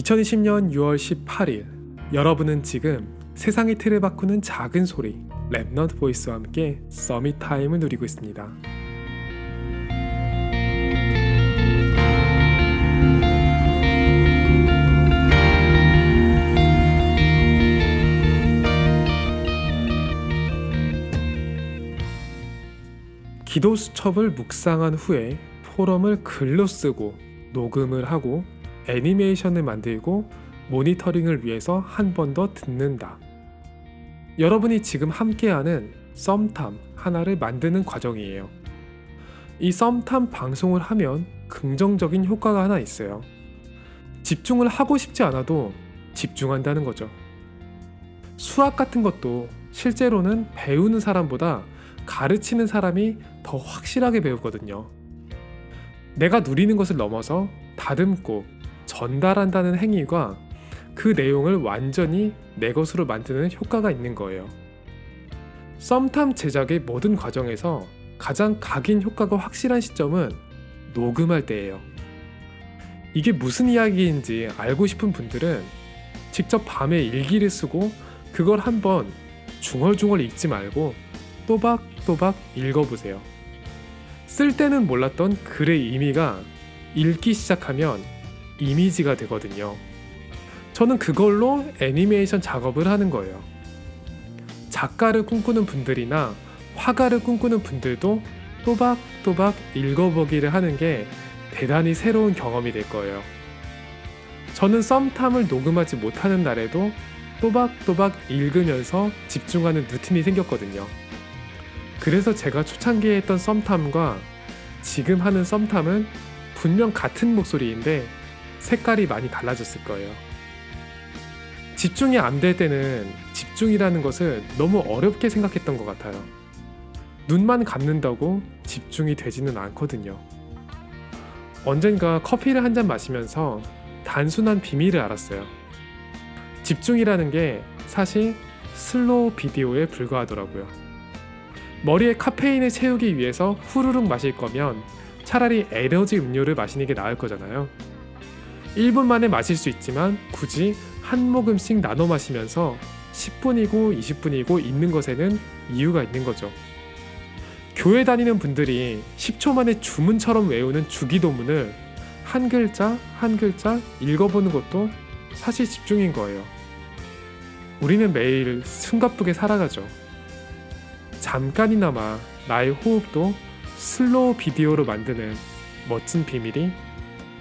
2020년 6월 18일 여러분은 지금 세상의 틀을 바꾸는 작은 소리 Remnant Voice와 함께 Summit Time을 누리고 있습니다. 기도 수첩을 묵상한 후에 포럼을 글로 쓰고 녹음을 하고 애니메이션을 만들고 모니터링을 위해서 한 번 더 듣는다. 여러분이 지금 함께하는 썸탐 하나를 만드는 과정이에요. 이 썸탐 방송을 하면 긍정적인 효과가 하나 있어요. 집중을 하고 싶지 않아도 집중한다는 거죠. 수학 같은 것도 실제로는 배우는 사람보다 가르치는 사람이 더 확실하게 배우거든요. 내가 누리는 것을 넘어서 다듬고 전달한다는 행위가 그 내용을 완전히 내 것으로 만드는 효과가 있는 거예요. 썸탐 제작의 모든 과정에서 가장 각인 효과가 확실한 시점은 녹음할 때예요. 이게 무슨 이야기인지 알고 싶은 분들은 직접 밤에 일기를 쓰고 그걸 한번 중얼중얼 읽지 말고 또박또박 읽어보세요. 쓸 때는 몰랐던 글의 의미가 읽기 시작하면 이미지가 되거든요. 저는 그걸로 애니메이션 작업을 하는 거예요. 작가를 꿈꾸는 분들이나 화가를 꿈꾸는 분들도 또박또박 읽어보기를 하는 게 대단히 새로운 경험이 될 거예요. 저는 썸탐을 녹음하지 못하는 날에도 또박또박 읽으면서 집중하는 루틴이 생겼거든요. 그래서 제가 초창기에 했던 썸탐과 지금 하는 썸탐은 분명 같은 목소리인데 색깔이 많이 달라졌을 거예요. 집중이 안 될 때는 집중이라는 것을 너무 어렵게 생각했던 것 같아요. 눈만 감는다고 집중이 되지는 않거든요. 언젠가 커피를 한 잔 마시면서 단순한 비밀을 알았어요. 집중이라는 게 사실 slow video에 불과하더라고요. 머리에 카페인을 채우기 위해서 후루룩 마실 거면 차라리 에너지 음료를 마시는 게 나을 거잖아요. 1분 만에 마실 수 있지만 굳이 한 모금씩 나눠 마시면서 10분이고 20분이고 있는 것에는 이유가 있는 거죠. 교회 다니는 분들이 10초 만에 주문처럼 외우는 주기도문을 한 글자 한 글자 읽어보는 것도 사실 집중인 거예요. 우리는 매일 숨가쁘게 살아가죠. 잠깐이나마 나의 호흡도 슬로우 비디오로 만드는 멋진 비밀이